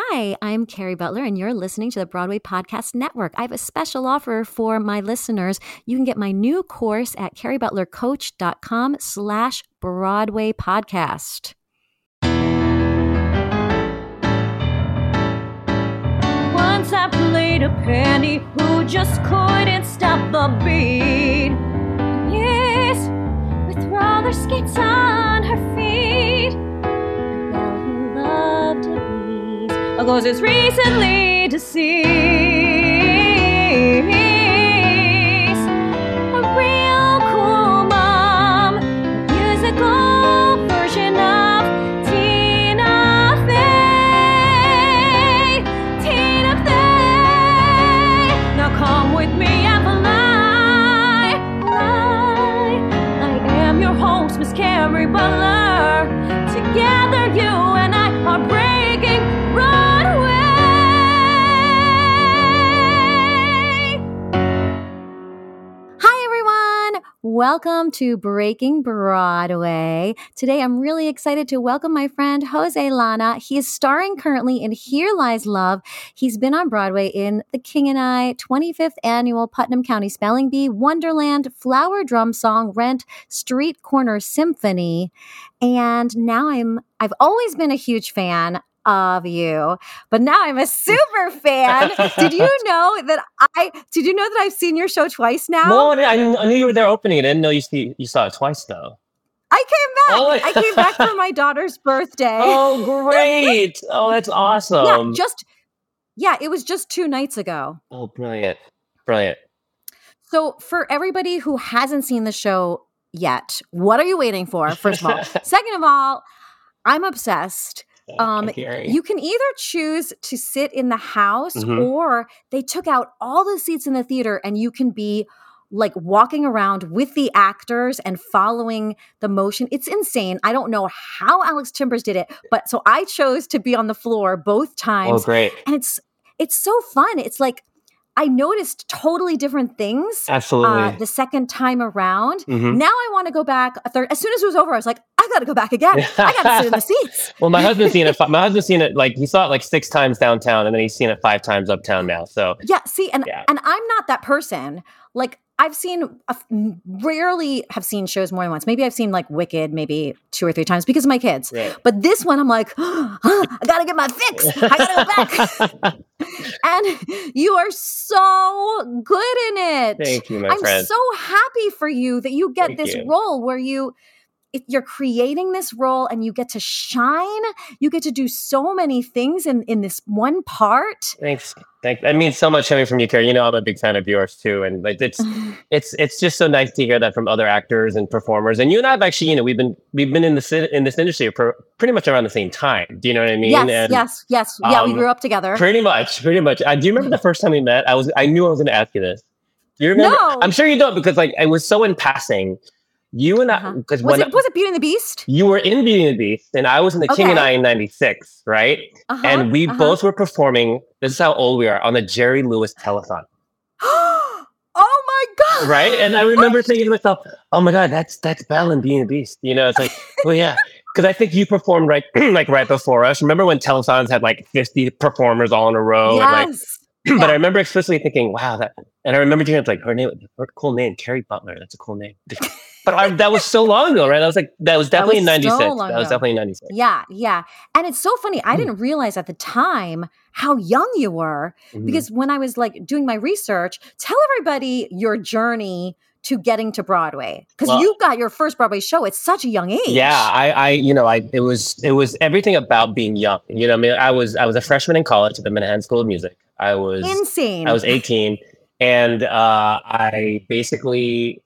Hi, I'm Kerry Butler, and you're listening to the Broadway Podcast Network. I have a special offer for my listeners. You can get my new course at kerrybutlercoach.com slash Broadway Podcast. Once I played a penny who just couldn't stop the beat. Yes, with roller skates on her feet. Oh, recently deceased. A Welcome to Breaking Broadway. Today, I'm really excited to welcome my friend Jose Llana. He is starring currently in Here Lies Love. He's been on Broadway in The King and I, 25th Annual Putnam County Spelling Bee, Wonderland, Flower Drum Song, Rent, Street Corner Symphony. And now I'm, I've always been a huge fan of you, but now I'm a super fan. Did you know that I, did you know that I've seen your show twice now? No, I, I knew you were there opening it. I didn't know you see, you saw it twice though. I came back. Oh I came back for my daughter's birthday. Oh, great! Oh, that's awesome. yeah, just yeah, it was just two nights ago. oh, brilliant, brilliant. So for everybody who hasn't seen the show yet, what are you waiting for? First of all, second of all, I'm obsessed. Um, You can either choose to sit in the house Mhm. or they took out all the seats in the theater and you can be like walking around with the actors and following the motion. It's insane. I don't know how Alex Timbers did it, but so I chose to be on the floor both times. oh, times great! and it's it's so fun. It's like I noticed totally different things Absolutely. uh, the second time around. Mhm. Now I want to go back a third. As soon as it was over, I was like, I got to go back again. I got to sit in the seats. Well, my husband's seen it. My husband's seen it like he saw it like six times downtown, and then he's seen it five times uptown now. So Yeah, see, and Yeah. and I'm not that person. Like I've seen, a f- m- rarely have seen shows more than once. Maybe I've seen like Wicked, maybe two or three times because of my kids. Right. But this one, I'm like, I gotta get my fix. I gotta go back. and you are so good in it. Thank you, my friend. I'm friend. so happy for you that you get Thank this you. role where you if you're creating this role and you get to shine. You get to do so many things in in this one part. Thanks. Thank. That means so much coming from you, Kerry. You know, I'm a big fan of yours too, and like it's it's it's just so nice to hear that from other actors and performers. And you and I've actually, you know, we've been we've been in this in this industry for pretty much around the same time. Do you know what I mean? yes, And yes, yes. Yeah, we um, grew up together. Pretty much, pretty much. Uh, do you remember the first time we met? I was I knew I was going to ask you this. Do you remember? No. I'm sure you don't because like it was so in passing. You and I, Uh-huh. because was when it was it Beauty and the Beast? you were in Beauty and the Beast, and I was in the King and I in '96, right? Uh-huh, and we uh-huh. both were performing. This is how old we are on the Jerry Lewis telethon, oh my god! right? And I remember thinking to myself, "Oh my god, that's that's Belle and Beauty and the Beast." You know, it's like, well, yeah, because I think you performed right, like right before us. Remember when telethons had like 50 performers all in a row? and, like, yes. but Yeah. I remember explicitly thinking, "Wow, that." And I remember thinking, like, her name, her cool name, Kerry Butler. That's a cool name. but I, that was so long ago, right? I was like, that was That definitely was in so '96. long that was definitely in '96. Yeah, yeah. And it's so funny. I didn't realize at the time how young you were Mhm. because when I was like doing my research, tell everybody your journey to getting to Broadway because Well- you got your first Broadway show at such a young age. Yeah, I, I, you know, I, it was, it was everything about being young. You know, I mean, I was, I was a freshman in college at the Manhattan School of Music. I was, insane. I was 18, and uh, I basically,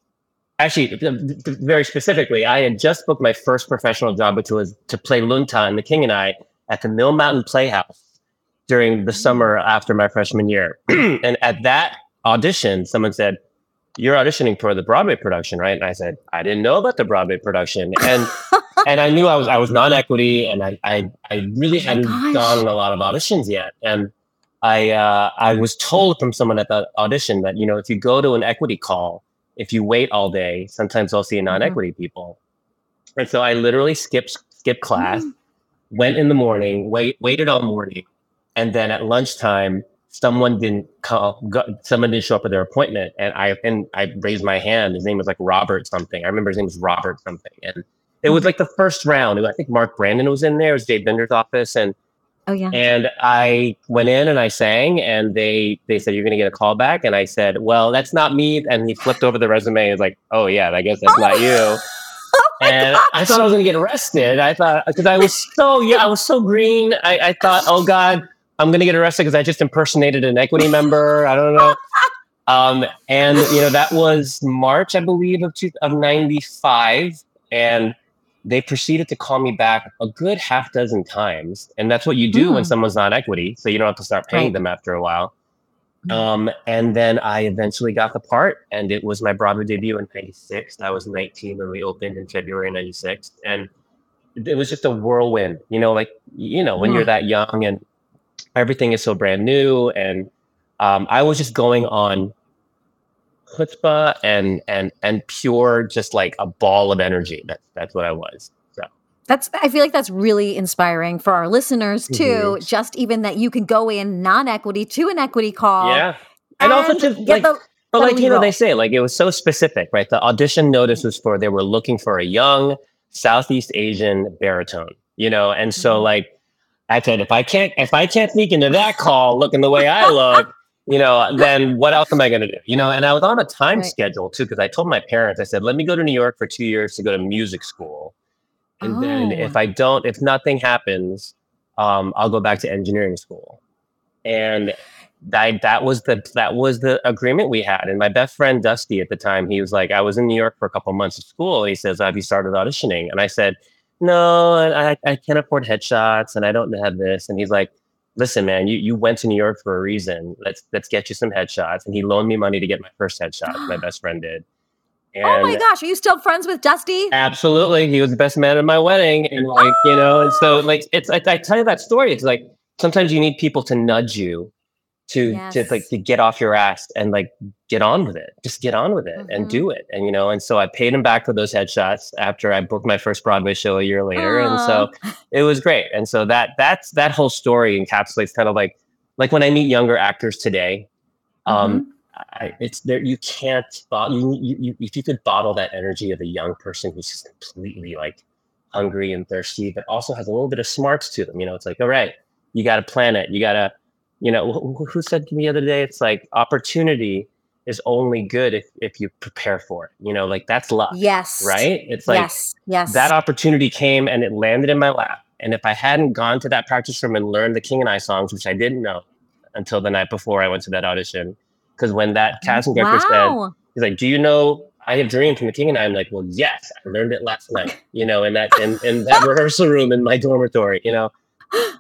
actually, very specifically, I had just booked my first professional job, which was to play Lun Tha in The King and I at the Mill Mountain Playhouse during the summer after my freshman year. and at that audition, someone said, "You're auditioning for the Broadway production, right?" And I said, "I didn't know about the Broadway production." And and I knew I was I was non-equity, and I I, I really hadn't gosh. gone a lot of auditions yet. And I uh, I was told from someone at the audition that you know if you go to an equity call, if you wait all day, sometimes they'll see non-equity people. And so I literally skipped skipped class, Mm. went in the morning, wait waited all morning, and then at lunchtime, someone didn't call, go, someone didn't show up at their appointment, and I and I raised my hand. His name was like Robert something. I remember his name was Robert something, and it was like the first round. I think Mark Brandon was in there. It was Dave bender's office, and Oh yeah. and I went in and I sang, and they they said you're going to get a call back, and I said, well, that's not me. And he flipped over the resume. and was like, oh yeah, I guess that's not you. and I thought I was going to get arrested. I thought because I was so yeah, I was so green. I, I thought, oh god, I'm going to get arrested because I just impersonated an equity member. I don't know. Um, and you know that was March, I believe, of two, of '95, and they proceeded to call me back a good half dozen times. And that's what you do when Mm. someone's not equity. So you don't have to start paying Right. them after a while. Mm. Um, and then I eventually got the part, and it was my Broadway debut in '96. I was 19 when we opened in February '96, and it was just a whirlwind. You know, like you know, when Yeah. you're that young and everything is so brand new, and um, I was just going on chutzpah and and and pure, just like a ball of energy. That's that's what I was. So That's I feel like that's really inspiring for our listeners too. Mhm. Just even that you can go in non-equity to an equity call. yeah, and, also just get like. the But like you know, they say like it was so specific, right? The audition notice was for they were looking for a young Southeast Asian baritone, you know, and so Mhm. like I said, if I can't if I can't sneak into that call looking the way I look, you know, then what else am I gonna do? You know, and I was on a time Right. schedule too, because I told my parents, I said, let me go to New York for two years to go to music school. And then Oh. if I don't, if nothing happens, um, I'll go back to engineering school. And that that was the that was the agreement we had. And my best friend Dusty at the time, he was like, I was in New York for a couple months of school. He says, Have you started auditioning? And I said, No, and I, I can't afford headshots and I don't have this. And he's like, Listen, man, you, you went to New York for a reason. Let's let's get you some headshots. And he loaned me money to get my first headshot. my best friend did. And Oh my gosh, are you still friends with Dusty? Absolutely, he was the best man at my wedding, and like you know, and so like it's I, I tell you that story. It's like sometimes you need people to nudge you to to like to get off your ass and like get on with it. Just get on with it and Mhm. do it. And you know, and so I paid him back for those headshots after I booked my first Broadway show a year later, and so it was great. And so that that's that whole story encapsulates kind of like like when I meet younger actors today. Um, Mhm. I, it's there. You can't. bo- You, you, you, if you could bottle that energy of a young person who's just completely like hungry and thirsty, but also has a little bit of smarts to them. You know, it's like, all right, you got to plan it. You got to, you know, who, said to me the other day? It's like opportunity is only good if if you prepare for it. You know, like that's luck, Yes. right? It's like yes. Yes. that opportunity came and it landed in my lap. And if I hadn't gone to that practice room and learned the King and I songs, which I didn't know until the night before I went to that audition, because when that casting director said, he's like, "Do you know I Have Dreamed from the King and I?" I'm like, "Well, yes, I learned it last night." You know, in that in, in that rehearsal room in my dormitory. You know,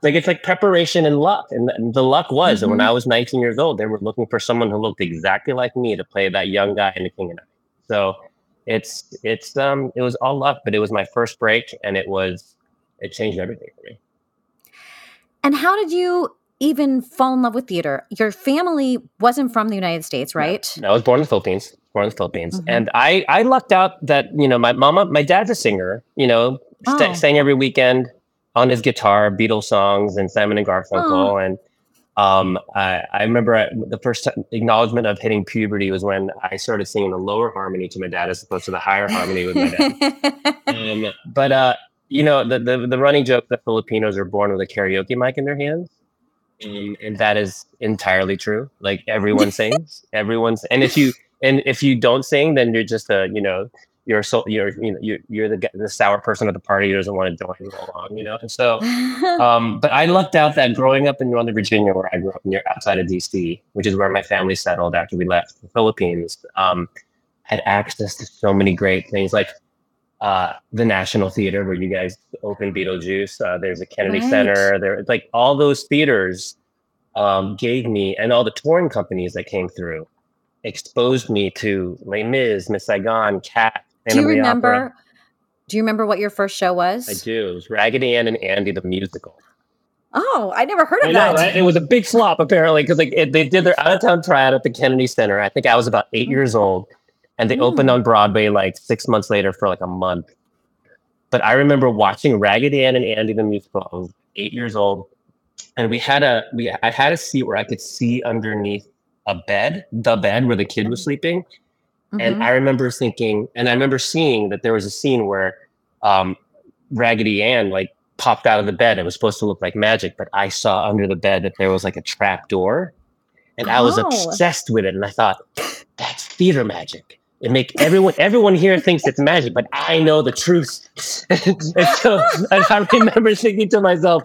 like it's like preparation and luck, and, the luck was that when Mhm. I was 19 years old, they were looking for someone who looked exactly like me to play that young guy in the King and I. So it's it's um it was all luck, but it was my first break, and it was it changed everything for me. And how did you even fall in love with theater? Your family wasn't from the United States, right? No, I was born in the Philippines. Born in the Philippines, Mhm. and I I lucked out that you know my mama, my dad's a singer. You know, Oh. sang every weekend on his guitar, Beatles songs and Simon and Garfunkel. And um, I I remember I, the first time, acknowledgement of hitting puberty was when I started singing the lower harmony to my dad as opposed to the higher harmony with my dad. Um, but uh, you know, the, the the running joke that Filipinos are born with a karaoke mic in their hands, um, and that is entirely true. Like everyone sings, everyone's, and if you and if you don't sing, then you're just a you know you're so you're you know you're, you're the the sour person at the party who doesn't want to join along, you know. And so, um, but I lucked out that growing up in Northern Virginia, where I grew up near outside of DC, which is where my family settled after we left the Philippines, um, had access to so many great things like uh, the National Theater, where you guys opened Beetlejuice. Uh, there's a Kennedy Right. Center. There, like all those theaters um, gave me, and all the touring companies that came through, exposed me to Les Mis, Miss Saigon, Cat. Do you Phantom remember? Do you remember what your first show was? I do. It was Raggedy Ann and Andy the musical. Oh, I never heard of I know, that. right? It was a big flop apparently because like they did their out of town tryout at the Kennedy Center. I think I was about eight years old, and they opened Mm. on Broadway like six months later for like a month. But I remember watching Raggedy Ann and Andy the musical. I was eight years old, and we had a we I had a seat where I could see underneath a bed, the bed where the kid was sleeping. And Mhm. I remember thinking, and I remember seeing that there was a scene where um, Raggedy Ann like popped out of the bed. It was supposed to look like magic, but I saw under the bed that there was like a trap door, and I was Oh. obsessed with it. And I thought, that's theater magic. It make everyone everyone here thinks it's magic, but I know the truth. and so and I remember thinking to myself,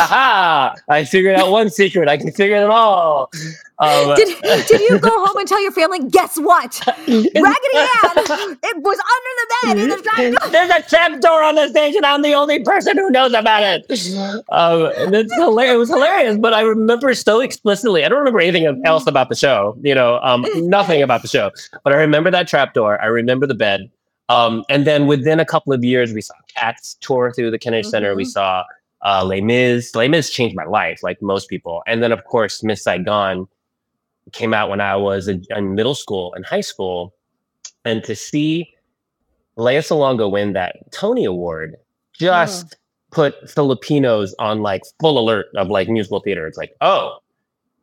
"Aha! I figured out one secret. I can figure them all." Um, did, did you go home and tell your family? Guess what? Raggedy Ann, it was under the bed in the. There's a trap door on the stage, and I'm the only person who knows about it. Um, and it's hilarious. It was hilarious, but I remember so explicitly. I don't remember anything else about the show. You know, um, nothing about the show. But I remember that trap door. I remember the bed. Um, and then within a couple of years, we saw Cats tour through the Kennedy Center. We Mhm. saw uh, Les Mis. Les Mis changed my life, like most people. And then, of course, Miss Saigon came out when I was in, in middle school and high school. And to see Lea Salonga win that Tony Award just put Filipinos on like full alert of like musical theater. It's like, oh,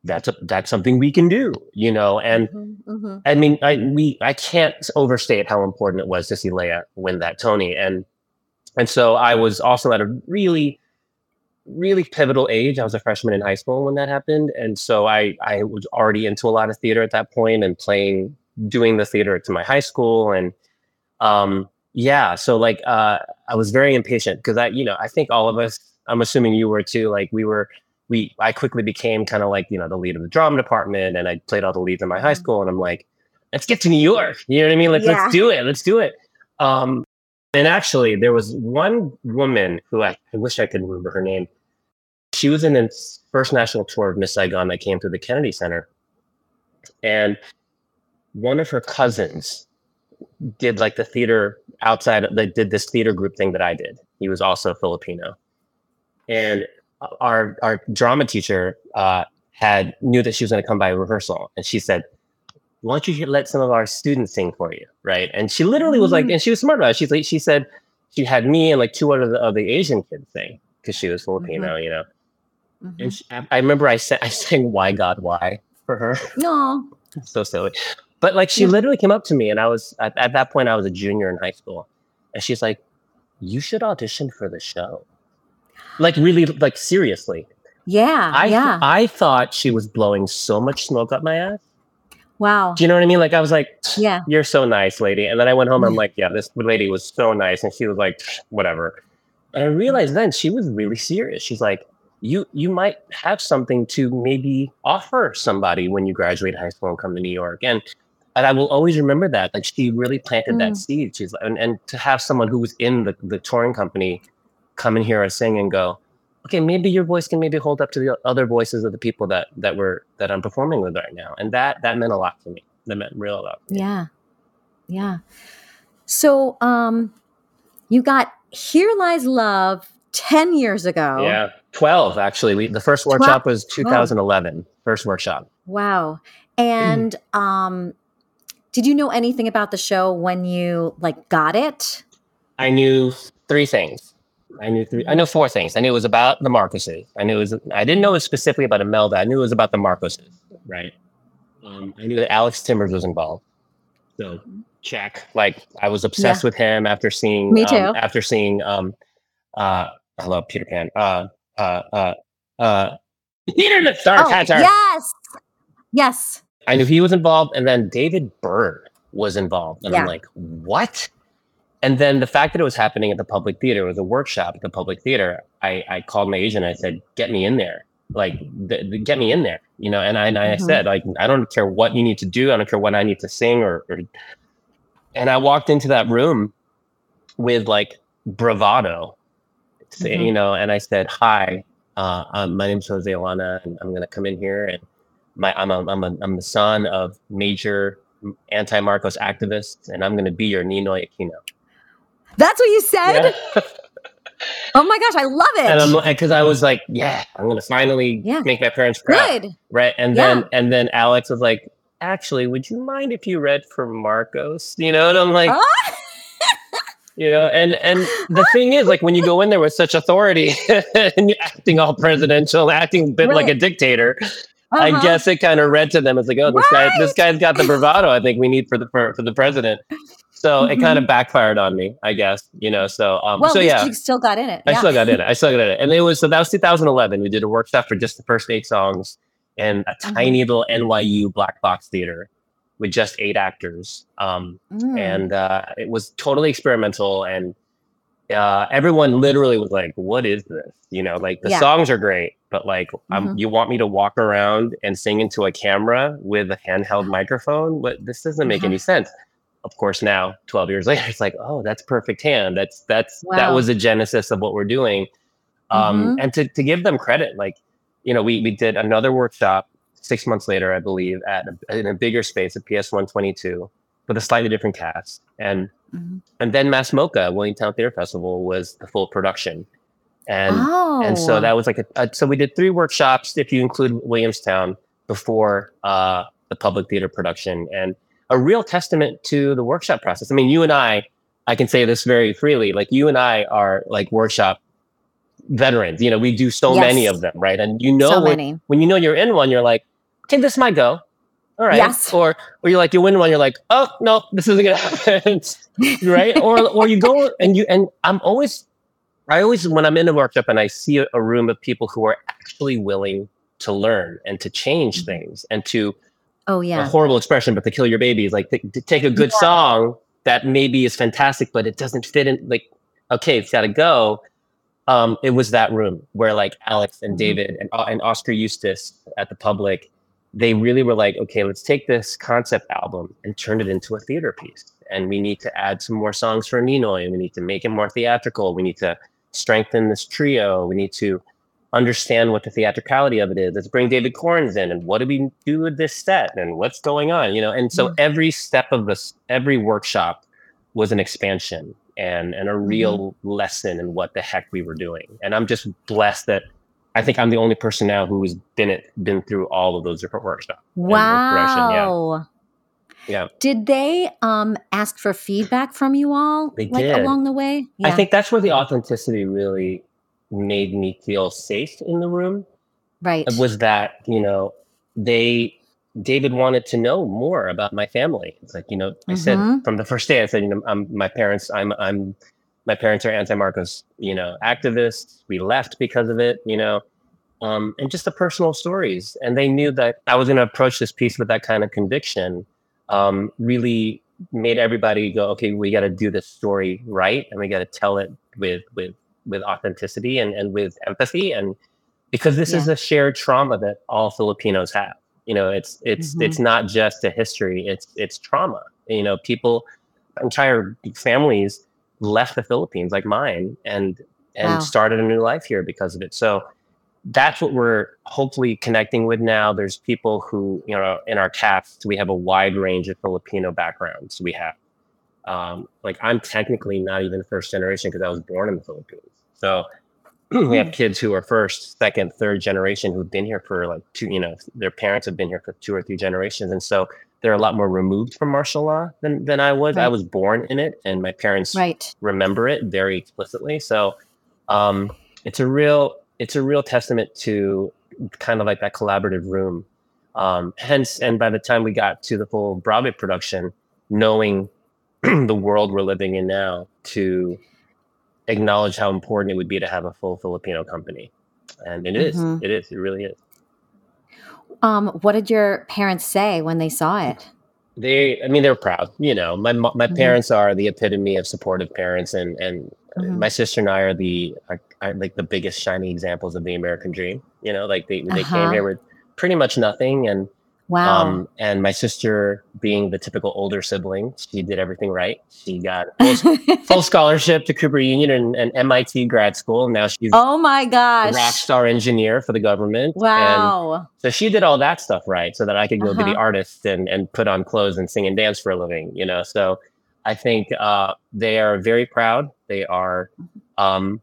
that's a, that's something we can do, you know. And Mhm, mhm. I mean, I we I can't overstate how important it was to see Lea win that Tony, and and so I was also at a really, really pivotal age. I was a freshman in high school when that happened, and so I I was already into a lot of theater at that point and playing, doing the theater to my high school, and um yeah, so like uh I was very impatient because I you know I think all of us, I'm assuming you were too, like we were we I quickly became kind of like you know the lead of the drama department, and I played all the leads in my high school, and I'm like, let's get to New York. You know what I mean? Like Yeah. let's do it. Let's do it. Um, and actually, there was one woman who I, I wish I could remember her name. She was in the first national tour of Miss Saigon that came through the Kennedy Center, and one of her cousins did like the theater outside. They did this theater group thing that I did. He was also Filipino, and our our drama teacher uh, had knew that she was going to come by rehearsal, and she said, "Why don't you let some of our students sing for you?" Right? And she literally was like, Mm. and she was smart about it. She's like, she said she had me and like two other of the, of the Asian kids sing because she was Filipino, you know. Mhm. And she, I I remember I sang I sang "Why God Why" for her. No. so silly. But like she Yeah. literally came up to me and I was at, at that point I was a junior in high school. And she's like, You should audition for the show. Like really like seriously. Yeah. I yeah. I thought she was blowing so much smoke up my ass. Wow. Do you know what I mean? Like I was like, Yeah. You're so nice, lady. And then I went home, I'm like, Yeah, this lady was so nice. And she was like, whatever. And I realized then she was really serious. She's like, you you might have something to maybe offer somebody when you graduate high school and come to New York. And and I will always remember that. Like she really planted Mm. that seed. She's like, and, and to have someone who was in the, the touring company come and hear us sing and go, okay, maybe your voice can maybe hold up to the other voices of the people that that were that I'm performing with right now. And that that meant a lot to me. That meant real a lot. Yeah. Yeah. So um you got Here Lies Love 10 years ago. Yeah, twelve actually. We the first workshop was 2011. First workshop. Wow. And um did you know anything about the show when you like got it? I knew three things. I knew three. I know four things. I knew it was about the Marcoses. I knew it was. I didn't know it was specifically about Imelda. I knew it was about the Marcoses. Right. Um, I knew that Alex Timbers was involved. So check. Like I was obsessed with him after seeing. Me um, too. after seeing. Um, uh, I love Peter Pan. Uh, uh, uh, uh, Peter the Star Oh, Catcher. yes. Yes. I knew he was involved, and then David Byrne was involved, and I'm like, what? And then the fact that it was happening at the public theater, it was a workshop at the public theater. I, I called my agent. And I said, get me in there, like, th- th- get me in there, you know. And I, and I Mhm. said, like, I don't care what you need to do. I don't care what I need to sing or, or. And I walked into that room with like bravado, say, Mhm. you know, and I said, hi, uh, um, my name's Jose Llana, and I'm gonna come in here and my I'm a, I'm a, I'm the son of major anti-Marcos activists, and I'm going to be your Ninoy Aquino. That's what you said? Yeah. Oh my gosh, I love it. and I'm because I was like, yeah, I'm going to finally Yeah. make my parents proud, Good. right? And Yeah. then and then Alex was like, actually, would you mind if you read for Marcos? You know, and I'm like, Ah! You know, and and the thing is, like when you go in there with such authority and you're acting all presidential, acting a bit like a dictator, I Uh-huh. guess it kind of read to them as like, oh, this guy, this guy's got the bravado. I think we need for the for, for the president. So it Mhm. kind of backfired on me, I guess. You know, so um, Well, so yeah, you still got in it. I still got in it. I still got in it, and it was so that was 2011. We did a workshop for just the first eight songs in a Mhm. tiny little NYU black box theater with just eight actors. Um, Mm. and uh, it was totally experimental and uh, everyone literally was like what is this you know like the Yeah. songs are great but like um, Mhm. you want me to walk around and sing into a camera with a handheld microphone what this doesn't make Uh-huh. any sense of course now 12 years later it's like oh that's perfect hand that's that's that was the genesis of what we're doing um, Mhm. and to, to give them credit like you know we, we did another workshop six months later i believe at a, in a bigger space at ps 122 with a slightly different cast and Mhm. and then MASS MoCA williamstown theater festival was the full production and oh. and so that was like a, a so we did three workshops if you include williamstown before uh, the public theater production and a real testament to the workshop process. I mean you and i i can say this very freely like you and i are like workshop veterans. You know we do so many of them right? And you know so when, when you know you're in one you're like okay this might go. All right. Yes. or or you're like you win one you're like oh no this isn't gonna happen. Right? Or or you go and you and i'm always i always when i'm in a workshop and i see a, a room of people who are actually willing to learn and to change Mhm. things and to Oh yeah. a horrible expression but to kill your babies like to, to take a good Yeah. song that maybe is fantastic but it doesn't fit in like okay it's got to go um it was that room where like alex and Mhm. david and, uh, and Oskar Eustis at the public they really were like okay let's take this concept album and turn it into a theater piece and we need to add some more songs for ninoy and we need to make it more theatrical we need to strengthen this trio we need to understand what the theatricality of it is let's bring David Korins in and what do we do with this set and what's going on you know and so Mm. every step of this every workshop was an expansion and and a real lesson in what the heck we were doing and i'm just blessed that i think i'm the only person now who's been it been through all of those different workshops yeah. Wow. Yeah. Did they um ask for feedback from you all They like did. along the way? I think that's where the authenticity really made me feel safe in the room. right. Was that, you know, they David wanted to know more about my family. It's like, you know, I said Mhm. from the first day, I said, you know, I'm my parents, I'm I'm my parents are anti-Marcos, you know, activists. We left because of it, you know. Um, and just the personal stories. And they knew that I was gonna approach this piece with that kind of conviction. Um, really made everybody go, okay, we got to do this story right, and we got to tell it with with with authenticity and and with empathy, and because this is a shared trauma that all Filipinos have. You know, it's it's Mhm. it's not just a history; it's it's trauma. You know, people, entire families left the Philippines, like mine, and and Wow. started a new life here because of it. So that's what we're hopefully connecting with now. There's people who, you know, in our cast, we have a wide range of Filipino backgrounds. We have, um, like, I'm technically not even first generation because I was born in the Philippines. So we have kids who are first, second, third generation who've been here for like two, you know, their parents have been here for two or three generations. And so they're a lot more removed from martial law than, than I was. I was born in it and my parents right. remember it very explicitly. So um, it's a real it's a real testament to kind of like that collaborative room. Um, hence, and by the time we got to the full Broadway production, knowing the world we're living in now, to acknowledge how important it would be to have a full Filipino company, and it is. Mhm. It is. It really is. Um what did your parents say when they saw it? They, I mean, they're proud. You know, my my Mhm. parents are the epitome of supportive parents, and and Mhm. my sister and I are the are, are like the biggest shining examples of the American dream. You know, like they they Uh-huh. came here with pretty much nothing, and Wow. um and my sister being the typical older sibling, she did everything right. She got full, full scholarship to Cooper Union and, and MIT grad school. Now she's oh my a gosh. rock star engineer for the government. And Wow. so she did all that stuff right so that I could go be the Uh-huh. artist and, and put on clothes and sing and dance for a living, you know. So I think uh, they are very proud. They are um,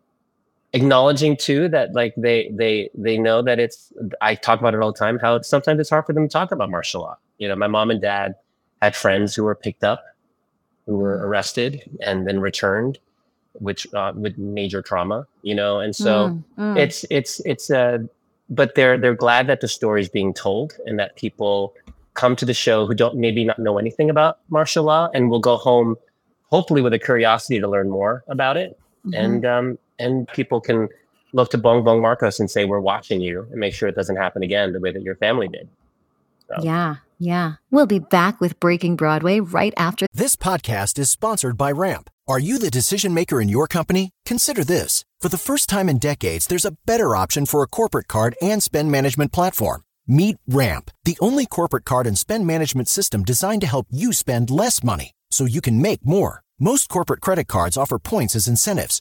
acknowledging too that like they they they know that it's I talk about it all the time, how it's sometimes it's hard for them to talk about martial law. You know, my mom and dad had friends who were picked up who were arrested and then returned, which uh, with major trauma, you know, and so Mm, mm. it's it's it's uh but they're they're glad that the story is being told and that people come to the show who don't maybe not know anything about martial law and will go home hopefully with a curiosity to learn more about it Mhm. and um and people can look to Bong Bong Marcos and say we're watching you and make sure it doesn't happen again the way that your family did. So. yeah, yeah. We'll be back with Breaking Broadway right after This podcast is sponsored by Ramp. Are you the decision maker in your company? Consider this. For the first time in decades, there's a better option for a corporate card and spend management platform. Meet Ramp, the only corporate card and spend management system designed to help you spend less money so you can make more. Most corporate credit cards offer points as incentives,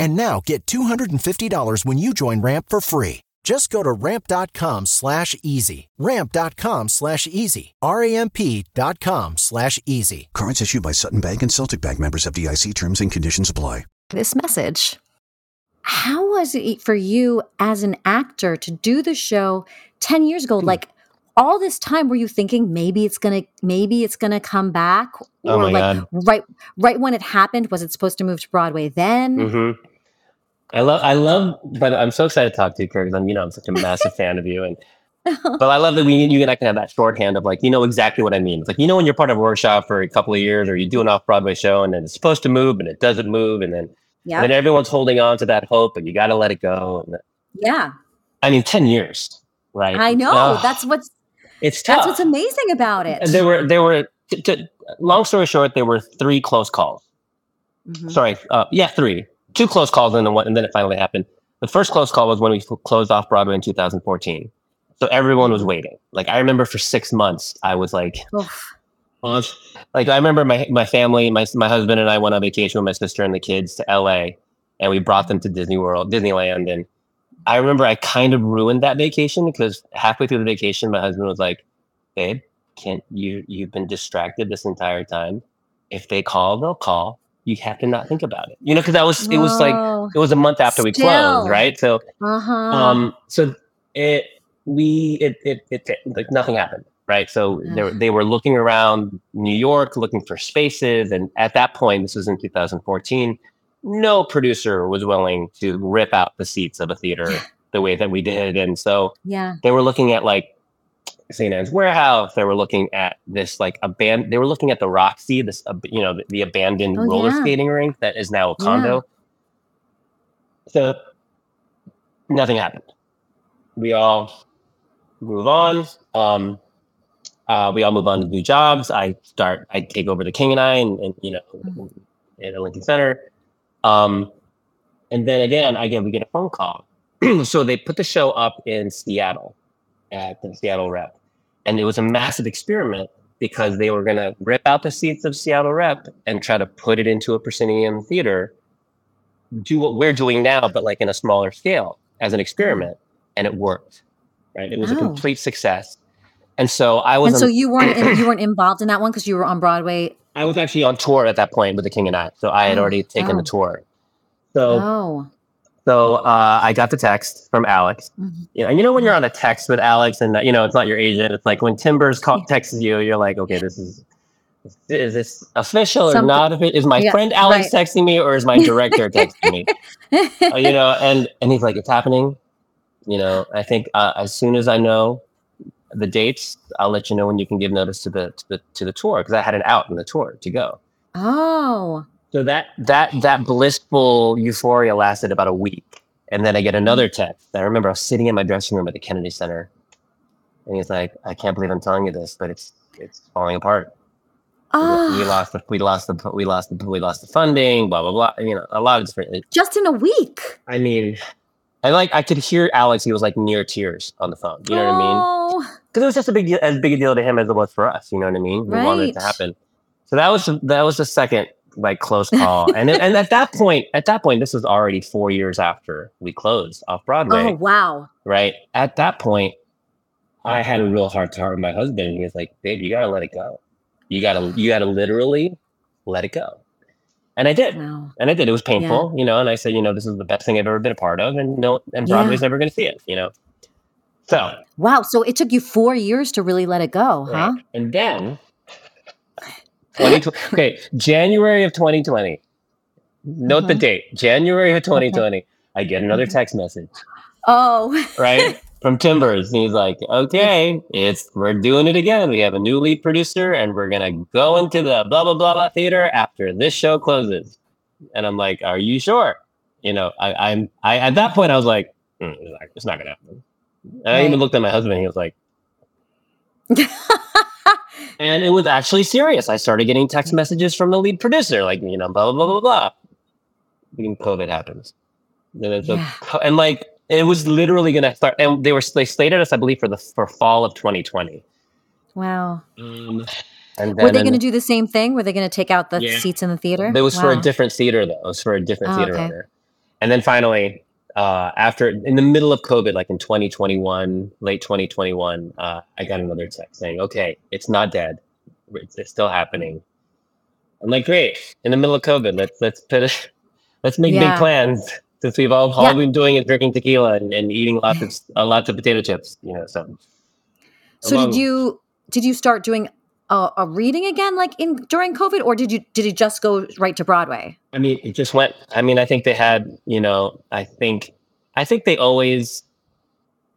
And now get $250 when you join Ramp for free. Just go to ramp.com slash easy. Ramp.com slash easy. R-A-M-P dot com slash easy. Cards issued by Sutton Bank and Celtic Bank members FDIC terms and conditions apply. this message. How was it for you as an actor to do the show 10 years ago? Like all this time were you thinking maybe it's going to maybe it's going to come back Oh my like God. right right when it happened was it supposed to move to Broadway then? hmm I love, I love, but I'm so excited to talk to you, because I'm, you know, I'm such a massive fan of you, and but I love that we, you and I can have that shorthand of like, you know, exactly what I mean. It's like, you know, when you're part of a workshop for a couple of years, or you do an off Broadway show, and then it's supposed to move, and it doesn't move, and then, Yeah. then everyone's holding on to that hope, and you got to let it go. And, Yeah. I mean, ten years, right? I know. Ugh, that's what's it's tough. that's what's amazing about it. And there were, there were. T- t- long story short, there were three close calls. Mhm. sorry, uh, yeah, three, two close calls, and then one, and then it finally happened. The first close call was when we f- closed off Broadway in 2014. So everyone was waiting. Like I remember for six months, I was like, Oof. like I remember my my family, my my husband and I went on vacation with my sister and the kids to LA, and we brought them to Disney World, Disneyland, and I remember I kind of ruined that vacation because halfway through the vacation, my husband was like, "Babe, can't you? You've been distracted this entire time. If they call, they'll call. You have to not think about it. You know, because that was it was like it was a month after we Still. closed, right? So uh-huh. um so it we it it, it, it like nothing happened right so they were, they were looking around new york looking for spaces and at that point this was in 2014 no producer was willing to rip out the seats of a theater the way that we did and so yeah. they were looking at like St. Anne's Warehouse. They were looking at this like aban- They were looking at the Roxy, this ab- you know the, the abandoned Oh, roller yeah. skating rink that is now a Yeah. condo. So nothing happened. We all move on. Um, uh, we all move on to new jobs. I start. I take over the King and I, and, and you know, Mm-hmm. at Lincoln Center. Um, and then again, again, we get a phone call. so they put the show up in Seattle at the Seattle Rep, and it was a massive experiment because they were going to rip out the seats of Seattle Rep and try to put it into a proscenium theater, do what we're doing now, but like in a smaller scale as an experiment, and it worked. Right, it was a Oh. complete success. And so I was And so on- you weren't in, you weren't involved in that one because you were on Broadway. I was actually on tour at that point with the King and I, so I had Oh, already taken oh. the tour. So Oh. So uh, I got the text from Alex. Mhm. You know, and you know when you're on a text with Alex, and you know it's not your agent. It's like when Timbers call, texts you, you're like, okay, this is is this official or Something- not? Is my Yeah, friend Alex right. texting me, or is my director texting me? Uh, you know, and and he's like, it's happening. You know, I think uh, as soon as I know the dates, I'll let you know when you can give notice to the to the to the tour because I had an out in the tour to go. oh. So that that that blissful euphoria lasted about a week, and then I get another mm. text. I remember I was sitting in my dressing room at the Kennedy Center, and he's like, "I can't believe I'm telling you this, but it's it's falling apart. We- We Oh. lost the we lost the we lost the we lost the funding. Blah blah blah. You know, a lot of different. Just in a week. I mean, I like I could hear Alex. He was like near tears on the phone. You know what I mean? Oh. because it was just a big deal, as big a deal to him as it was for us. You know what I mean? We wanted it to happen. So that was that was the second like close call. and and at that point, at that point, this was already four years after we closed off Broadway. Oh wow. Right at that point, I had a real hard time with my husband, and he was like, "Babe, you gotta let it go. You gotta you gotta literally let it go." And I did. Wow. And I did. It was painful, you know. And I said, you know, this is the best thing I've ever been a part of, and no, and Yeah. Broadway's never going to see it, you know. So, Wow. So it took you four years to really let it go, huh? and then, 2020, okay, January of 2020. Note the Mhm. date, January of 2020. I get another Mhm. text message, Oh. right, from Timbers, and he's like, "Okay, it's we're doing it again. We have a new lead producer, and we're gonna go into the blah blah blah blah theater after this show closes." And I'm like, "Are you sure?" You know, I, I'm I at that point I was like, "Mm, it's not- gonna happen." And I even looked at my husband. He was like, and it was actually serious. I started getting text messages from the lead producer, like you know, blah blah blah blah blah. Then COVID happens, and, it's a- and like it was literally gonna start. And they were they slated us, I believe, for the for fall of 2020. wow. Um, and then Were they going to do the same thing? Were they going to take out the Yeah. seats in the theater? It was for a different theater though. It was for a different Oh, theater okay. owner. And then finally, uh, after in the middle of COVID, like in 2021, late 2021, uh, I got another text saying, "Okay, it's not dead. It's, it's still happening." I'm like, "Great!" In the middle of COVID, let's let's put it, let's make Yeah. big plans since we've all, all Yeah. been doing is drinking tequila and, and eating lots of uh, lots of potato chips. You know, so. So among- did you did you start doing a, a reading again, like in during COVID, or did you did you just go right to Broadway? I mean, it just went. I mean, I think they had, you know, I think, I think they always,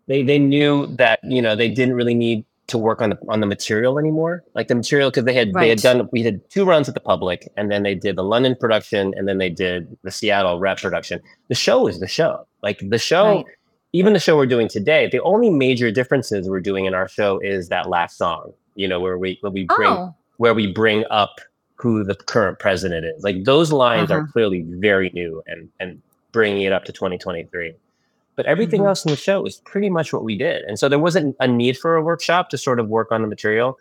they they knew that you know they didn't really need to work on the on the material anymore, like the material because they had they had done we had two runs at the public, and then they did the London production, and then they did the Seattle rep production. The show is the show, like the show. Right. Even the show we're doing today, the only major differences we're doing in our show is that last song, you know, where we where we bring Oh, where we bring up who the current president is. Like those lines are Uh-huh. clearly very new and and bringing it up to 2023. But everything Mhm. else in the show is pretty much what we did, and so there wasn't a need for a workshop to sort of work on the material,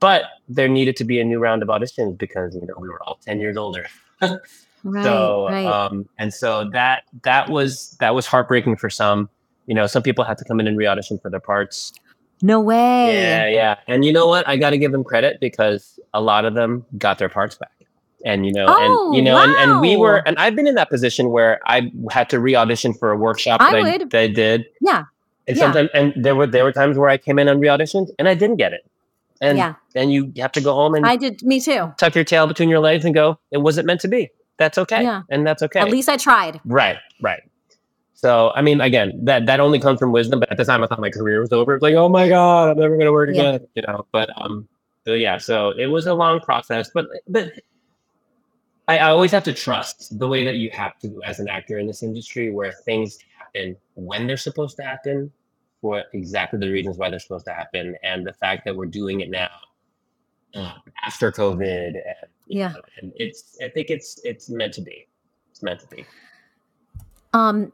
but there needed to be a new round of auditions because you know we were all 10 years older. right, so right. um, and so that that was that was heartbreaking for some. You know, some people had to come in and re-audition for their parts. No way. Yeah, yeah. And you know what? I got to give them credit because a lot of them got their parts back. And you know, Oh, and you know, and, and we were, and I've been in that position where I had to re-audition for a workshop I that I, would. that I did. Yeah, And yeah. sometimes, and there were there were times where I came in and re-auditioned and I didn't get it. And Yeah. and you have to go home and I did. Me too. tuck your tail between your legs and go, it wasn't meant to be. That's okay. Yeah. And that's okay. At least I tried. Right, right. So I mean, again, that that only comes from wisdom. But at the time, I thought my career was over. It's like, oh my god, I'm never going to work Yeah. again. You know. But um, so yeah. So it was a long process, but but I, I always have to trust the way that you have to as an actor in this industry, where things happen when they're supposed to happen, for exactly the reasons why they're supposed to happen, and the fact that we're doing it now uh, after COVID. And, you Yeah. know, and it's I think it's it's meant to be. It's meant to be. Um,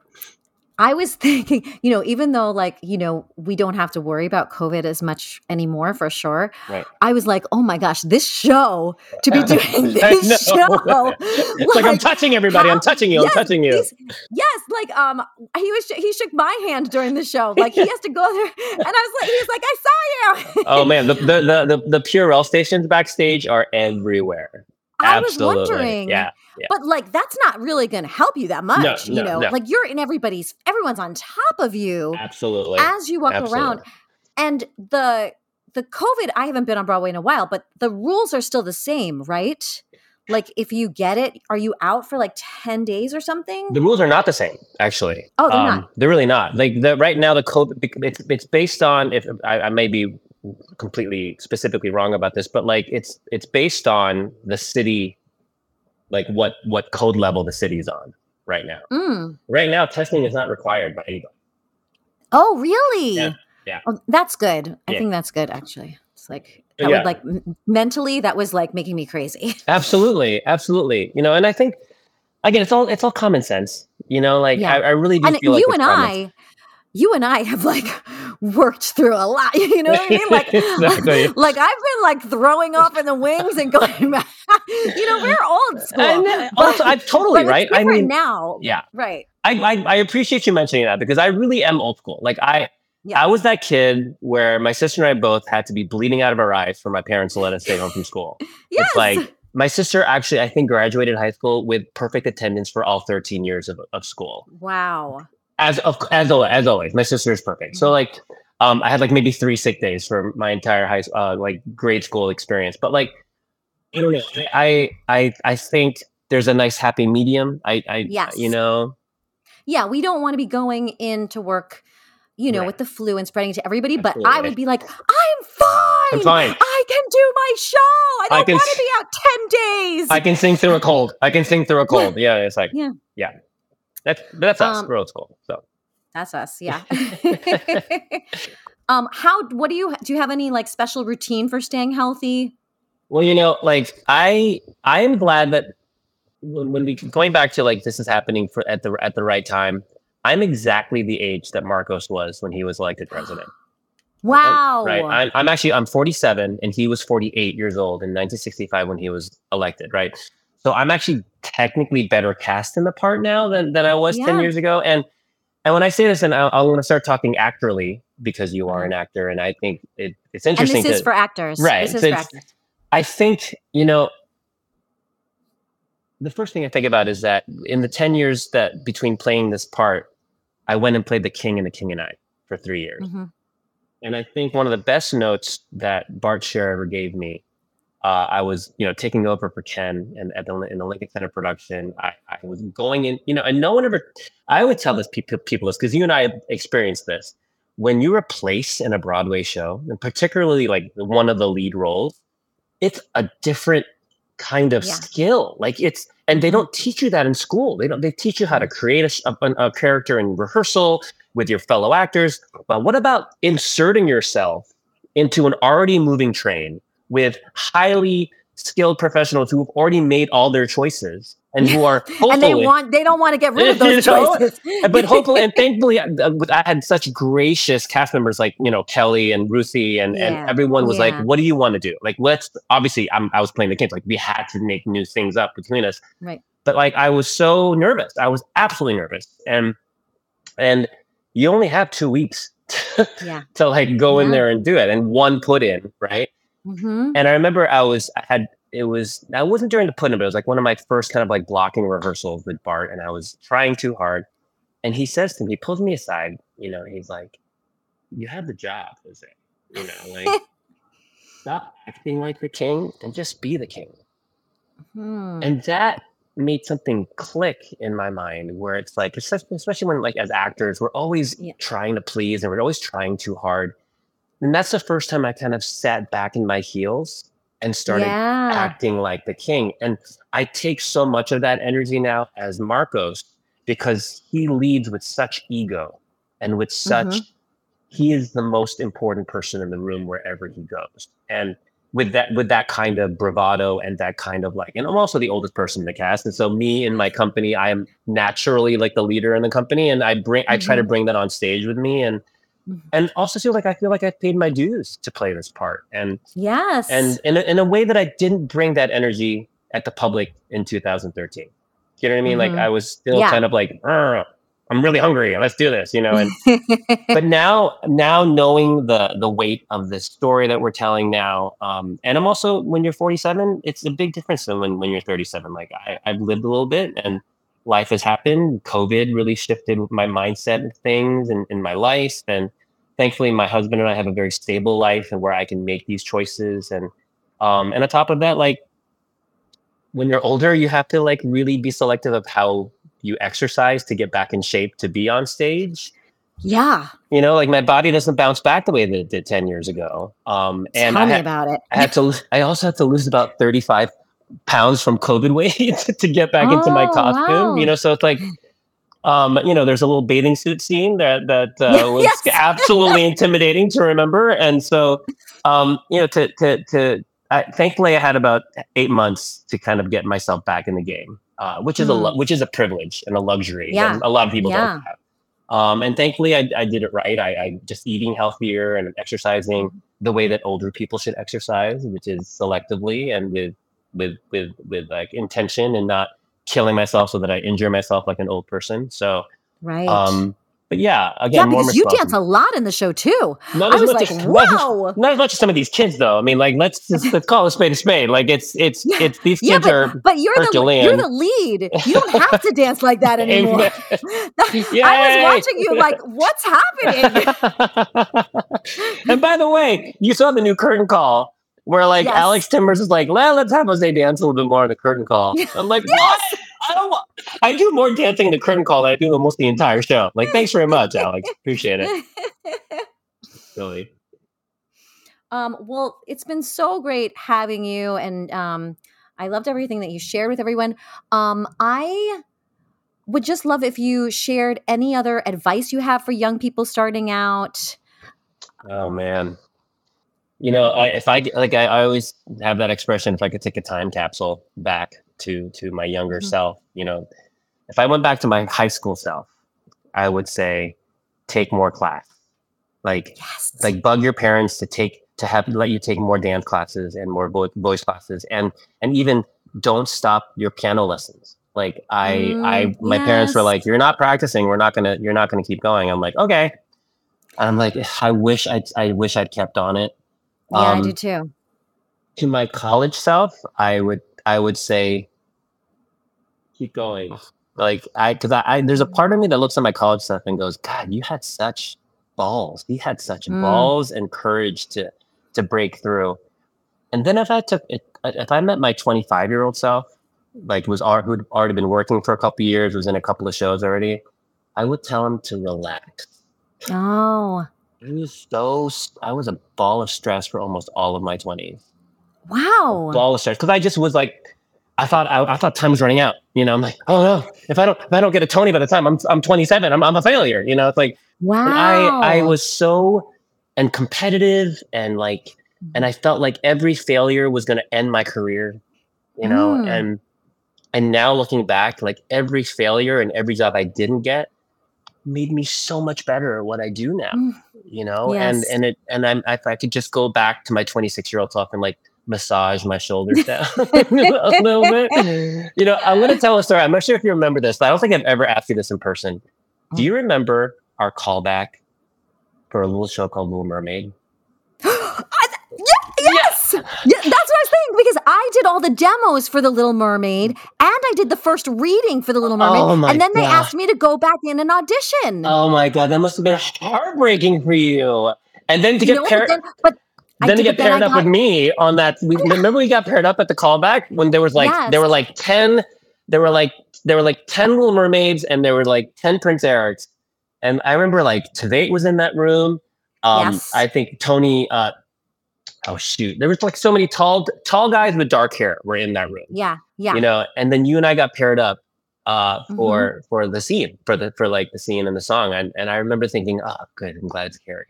I was thinking, you know, even though like, you know, we don't have to worry about COVID as much anymore for sure. Right. I was like, oh my gosh, this show to be doing this show. it's like, I'm touching everybody. I'm touching you. Yes, I'm touching you. Yes, like um, he was he shook my hand during the show. Like he has to go there, and I was like, he was like, I saw you. Oh man, the the, the the the Purell stations backstage are everywhere. I was wondering, Yeah. but like that's not really going to help you that much, you no, know. no. Like you're in everybody's, everyone's on top of you Absolutely. as you walk around, and the the COVID. I haven't been on Broadway in a while, but the rules are still the same, right? Like if you get it, are you out for like ten days or something? The rules are not the same, actually. Um, Oh, they're not? They're really not. Like the right now, the COVID it's it's based on. If I, I may be completely specifically wrong about this, but like it's it's based on the city, like what what code level the city's on right now. Mm. Right now, testing is not required by anybody. Oh, really? Yeah, yeah. Oh, that's good. I Yeah. think that's good, actually. It's like that yeah. would like m- mentally that was like making me crazy. Absolutely, absolutely. You know, and I think again, it's all it's all common sense. You know, like. I, I really do and feel like you it's and I, you and I have like worked through a lot. You know what I mean? Like, Exactly. like I've been like throwing off in the wings and going back. you know, we're old school. And, uh, But- also, I totally right. I mean, now, yeah, right? I, I I appreciate you mentioning that because I really am old school. Like I Yeah. I was that kid where my sister and I both had to be bleeding out of our eyes for my parents to let us stay home from school. Yes. It's like my sister actually I think graduated high school with perfect attendance for all 13 years of, of school. wow. As of as always, as always, my sister is perfect. So like um I had like maybe 3 sick days for my entire high uh like grade school experience. But like I don't know. I I I think there's a nice happy medium. I I Yes. you know Yeah, we don't want to be going into work, you know, Right. with the flu and spreading to everybody. But I would be like, I'm fine. I'm fine. I can do my show. I I don't can want to be out ten days. I can sing through a cold. I can sing through a cold. Yeah, it's like Yeah. yeah. That's that's us. Um, We're old school. So That's us. Yeah. um, how? What do you do? You have any like special routine for staying healthy? well, you know, like I I am glad that when, when we going back to like this is happening for at the at the right time. I'm exactly the age that Marcos was when he was elected president. Wow. Right. I'm, I'm actually I'm 47 and he was 48 years old in 1965 when he was elected. Right. So I'm actually technically better cast in the part now than, than I was 10 years ago. And and when I say this, and I, I want to start talking actorly because you are an actor, and I think it, it's and interesting. this is for actors. Right, This is for actors. I think, you know, the first thing I think about is that in the 10 years that between playing this part, I went and played the king and the king and I for three years. Mhm. And I think one of the best notes that Bart Sher ever gave me, uh, I was, you know, taking over for Ken and at the in the Lincoln Center production. I, I was going in, you know, and no one ever. I would tell this people people this because you and I experienced this. When you replace in a Broadway show, and particularly like one of the lead roles, it's a different kind of Yeah. skill. Like it's, and they don't teach you that in school. They don't. They teach you how to create a, a, a character in rehearsal with your fellow actors. But what about inserting yourself into an already moving train with highly skilled professionals who have already made all their choices and who are hopefully And they want they don't want to get rid of those You know? choices. but hopefully and thankfully I, uh, I had such gracious cast members like you know Kelli and ruthie and, Yeah, and everyone was like what do you want to do like let's obviously I'm, i was playing the games like we had to make new things up between us Right. but like i was so nervous i was absolutely nervous and and you only have two weeks Yeah. to like go in there and do it and one put in right hmm and I remember I was I had it was I wasn't during the put in, but it was like one of my first kind of like blocking rehearsals with Bart, and I was trying too hard. And he says to me, he pulls me aside, you know, he's like, "You have the job, is it? You know, like stop acting like the king and just be the king." Hmm. And that made something click in my mind where it's like, especially especially when like as actors, we're always Yeah. trying to please and we're always trying too hard. And that's the first time I kind of sat back in my heels and started yeah. acting like the king. And I take so much of that energy now as Marcos because he leads with such ego and with such, mm-hmm. he is the most important person in the room wherever he goes. And with that, with that kind of bravado and that kind of like, and I'm also the oldest person in the cast. And so me in my company, I am naturally like the leader in the company. And I bring, I try to mm-hmm. bring that on stage with me. And. And also feel like I feel like I paid my dues to play this part. And Yes. and in a, in a way that I didn't bring that energy at the public in 2013. You know what I mean? Like Mhm. I was still Yeah. kind of like, I'm really hungry. Let's do this, you know. And but now, now knowing the the weight of this story that we're telling now, um, and I'm also when you're 47, it's a big difference than when when you're 37. Like I, I've lived a little bit and life has happened. COVID really shifted my mindset of things and in my life. And thankfully, my husband and I have a very stable life and where I can make these choices. And um, and on top of that, like when you're older, you have to like really be selective of how you exercise to get back in shape to be on stage. yeah. You know, like my body doesn't bounce back the way that it did 10 years ago. Um, and Tell I had, about it. I had to, I also had to lose about 35 pounds from COVID weight to get back into my Oh, costume, wow. you know, so it's like, um, you know, there's a little bathing suit scene that, that, uh, was Yes. absolutely intimidating to remember. And so, um, you know, to, to, to, I, thankfully I had about eight months to kind of get myself back in the game, uh, which is a, lu- Hmm. which is a privilege and a luxury Yeah. that a lot of people Yeah. don't have. Um, and thankfully, I, I did it right. I, I just eating healthier and exercising the way that older people should exercise, which is selectively and with with with with like intention and not killing myself so that I injure myself like an old person. So, Right. um, but yeah, again, yeah, because you dance a lot in the show too. Not I as was much like, as- not as- whoa. Not as much as some of these kids, though. I mean, like, let's just let's call a spade a spade. Like, it's it's Yeah. it's these Yeah, kids but, are. but you're the you're the lead. You don't have to dance like that anymore. I was watching you like, what's happening? and by the way, you saw the new curtain call where like Yes. Alex Timbers is like, well, let's have Jose dance a little bit more in the curtain call. I'm like, what? I don't want. I do more dancing in the curtain call than I do almost the entire show. Like, thanks very much, Alex. Appreciate it. Really. Um, well, it's been so great having you, and um, I loved everything that you shared with everyone. Um, I would just love if you shared any other advice you have for young people starting out. Oh man. You know, I, if I like, I, I always have that expression. If I could take a time capsule back to to my younger Mhm. self, you know, if I went back to my high school self, I would say, take more class. Like, Yes. like bug your parents to take to have let you take more dance classes and more vo- voice classes, and and even don't stop your piano lessons. Like I, I, Mm, my parents were like, "You're not practicing. We're not gonna, you're not gonna keep going." I'm like, "Okay." I'm like, I wish I, I wish I'd kept on it. Yeah, I Um, do too. To my college self, I would, I would say, keep going. Like I, because I, I, there's a part of me that looks at my college stuff and goes, "God, you had such balls. You had such Mm. balls and courage to, to break through." And then if I took, it, if I met my 25 year old self, like was al- who'd already been working for a couple years, was in a couple of shows already, I would tell him to relax. Oh, I was so I was a ball of stress for almost all of my twenties. wow. Ball of stress because I just was like, I thought I, I thought time was running out. You know, I'm like, oh no, if I don't if I don't get a Tony by the time I'm I'm 27, I'm I'm a failure. You know, it's like Wow. I I was so and competitive and like and I felt like every failure was going to end my career. You know, Mm. and and now looking back, like every failure and every job I didn't get made me so much better at what I do now Mm. You know and Yes. and it and i'm if i could just go back to my 26 year old self and like massage my shoulders down a little bit. You know i'm going to tell a story. I'm not sure if you remember this but i don't think i've ever asked you this in person. Do you mm. remember our callback for a little show called little mermaid? I- yeah, yes. Yeah, that's what I was thinking because I did all the demos for The Little Mermaid and I did the first reading for The Little Mermaid. Oh and then they God. asked me to go back in and audition. oh my god that must have been heartbreaking for you and then to You get paired but then, to get paired up got- with me on that we, remember we got paired up at the callback when there was like Yes. there were like 10 there were like there were like 10 little mermaids and there were like 10 prince erics and i remember like Tveit was in that room um Yes. i think tony uh oh shoot there was like so many tall tall guys with dark hair were in that room Yeah, yeah. you know and then you and i got paired up uh Mm-hmm. for for the scene for the for like the scene and the song and, and i remember thinking oh good i'm glad it's Kerry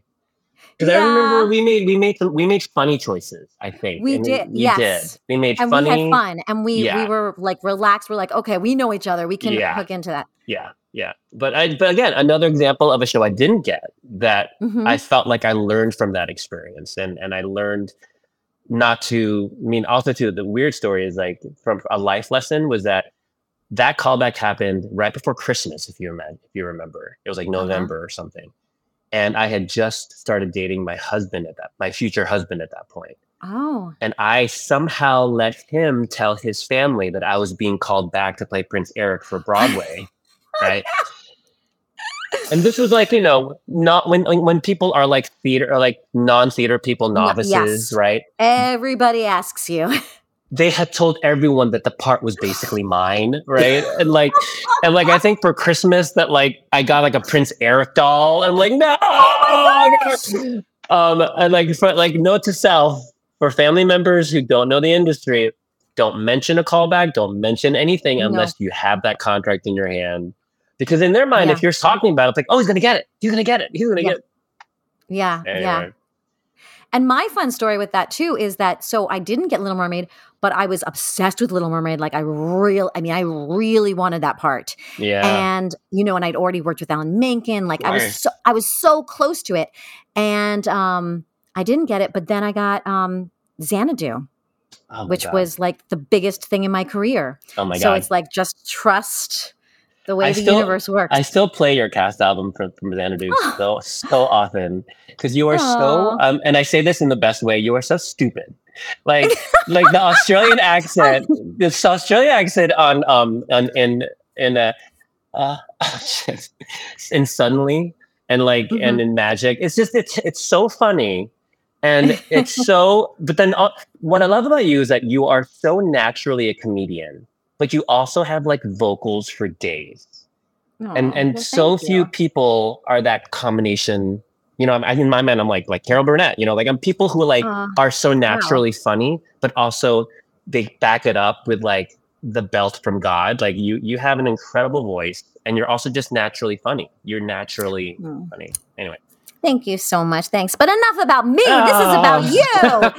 because i remember we made we made some, we made funny choices i think We and did, you yes. did we made and funny we had fun and we Yeah. we were like relaxed. We're like, okay, we know each other. We can Yeah. hook into that. yeah yeah but i but again another example of a show i didn't get that Mhm. I felt like I learned from that experience and and I learned not to I mean also too the weird story is like from a life lesson was that that callback happened right before Christmas if you remember if you remember. It was like Uh-huh. November or something. And I had just started dating my husband at that my future husband at that point. Oh, and I somehow let him tell his family that I was being called back to play Prince Eric for Broadway right and this was like you know not when when people are like theater or like non-theater people No- novices yes. right everybody asks you. they had told everyone that the part was basically mine right and like and like i think for christmas that like i got like a prince eric doll and like no um and like for like note to self for family members who don't know the industry don't mention a callback don't mention anything No. unless you have that contract in your hand because in their mind Yeah. if you're talking about it it's like oh he's gonna get it he's gonna get it he's gonna Yeah. get it Yeah, yeah. And my fun story with that too is that so I didn't get Little Mermaid, but I was obsessed with Little Mermaid. Like I real, I mean, I really wanted that part. Yeah. And you know, and I'd already worked with Alan Menken. Like I was so I was so close to it, and um, I didn't get it. But then I got um, Xanadu, Oh which God. was like the biggest thing in my career. oh my so god. So it's like just trust the way I the still- universe works. I still play your cast album from, from Xanadu so so often because you are so um, and I say this in the best way. You are so stupid, like like the Australian accent, this Australian accent on um on in in a uh, shit, in suddenly and like Mm-hmm. and in magic. It's just it's it's so funny. And it's so, but then uh, what I love about you is that you are so naturally a comedian, but you also have like vocals for days and and well, so few you. people are that combination. You know, I'm, in my mind, I'm like like Carol Burnett. You know, like I'm people who like Uh, are so naturally funny, but also they back it up with like the belt from God. Like you, you have an incredible voice, and you're also just naturally funny. You're naturally Mm. funny. Anyway, Thank you so much. Thanks. But enough about me. This is about Oh.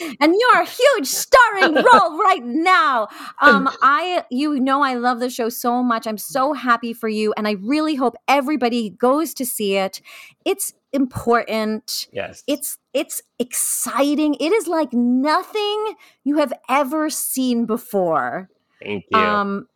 you and your huge starring role right now. Um, I, you know, I love the show so much. I'm so happy for you, and I really hope everybody goes to see it. It's important. yes, It's it's exciting. It is like nothing you have ever seen before. thank you. Um,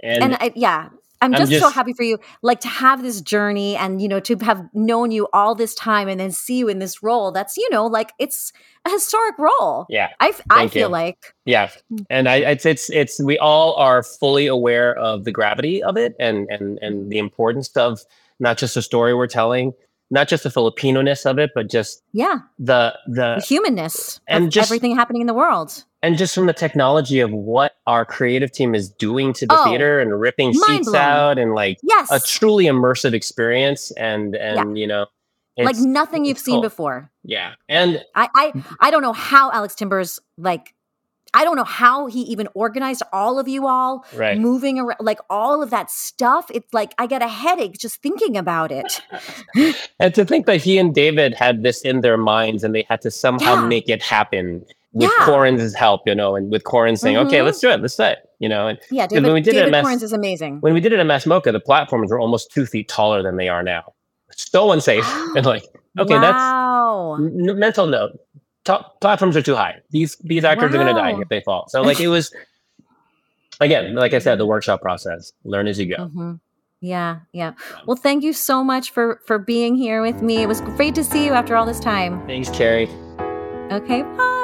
and and I, yeah i'm I'm just, so happy for you like to have this journey and you know to have known you all this time and then see you in this role that's you know like it's a historic role. Yeah, i, f- I Thank feel you. like yeah, mm. and I, it's it's it's we all are fully aware of the gravity of it and and and the importance of not just the story we're telling, not just the Filipino ness of it, but just yeah. the the the humanness and just- everything happening in the world and just from the technology of what our creative team is doing to the Oh, theater and ripping seats out and like yes. a truly immersive experience and and you know like nothing you've seen before. Yeah and I, I i don't know how alex timbers like i don't know how he even organized all of you all right. moving around like all of that stuff. It's like i get a headache just thinking about it. And to think that he and david had this in their minds and they had to somehow Yeah. make it happen with Yeah. Korins' help you know and with Corin saying okay Mhm. let's do it let's do it you know and yeah when we did it at david Mass- Korins is amazing when we did it at MASS MoCA the platforms were almost two feet taller than they are now so unsafe and like okay that's. N- mental note platforms are too high these these actors are going to die if they fall so like it was again like i said the workshop process learn as you go Mhm. Yeah, yeah. Well, thank you so much for for being here with me. It was great to see you after all this time. thanks Kerry Okay, bye.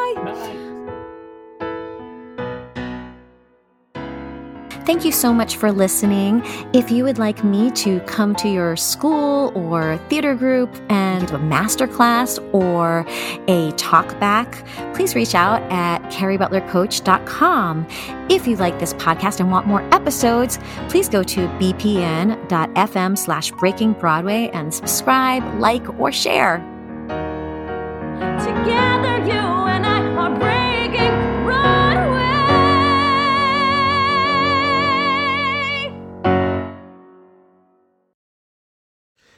Thank you so much for listening. If you would like me to come to your school or theater group and do a master class or a talk back, please reach out at kerrybutlercoach.com. If you like this podcast and want more episodes, please go to bpn.fm slash breaking Broadway and subscribe, like, or share. Together, you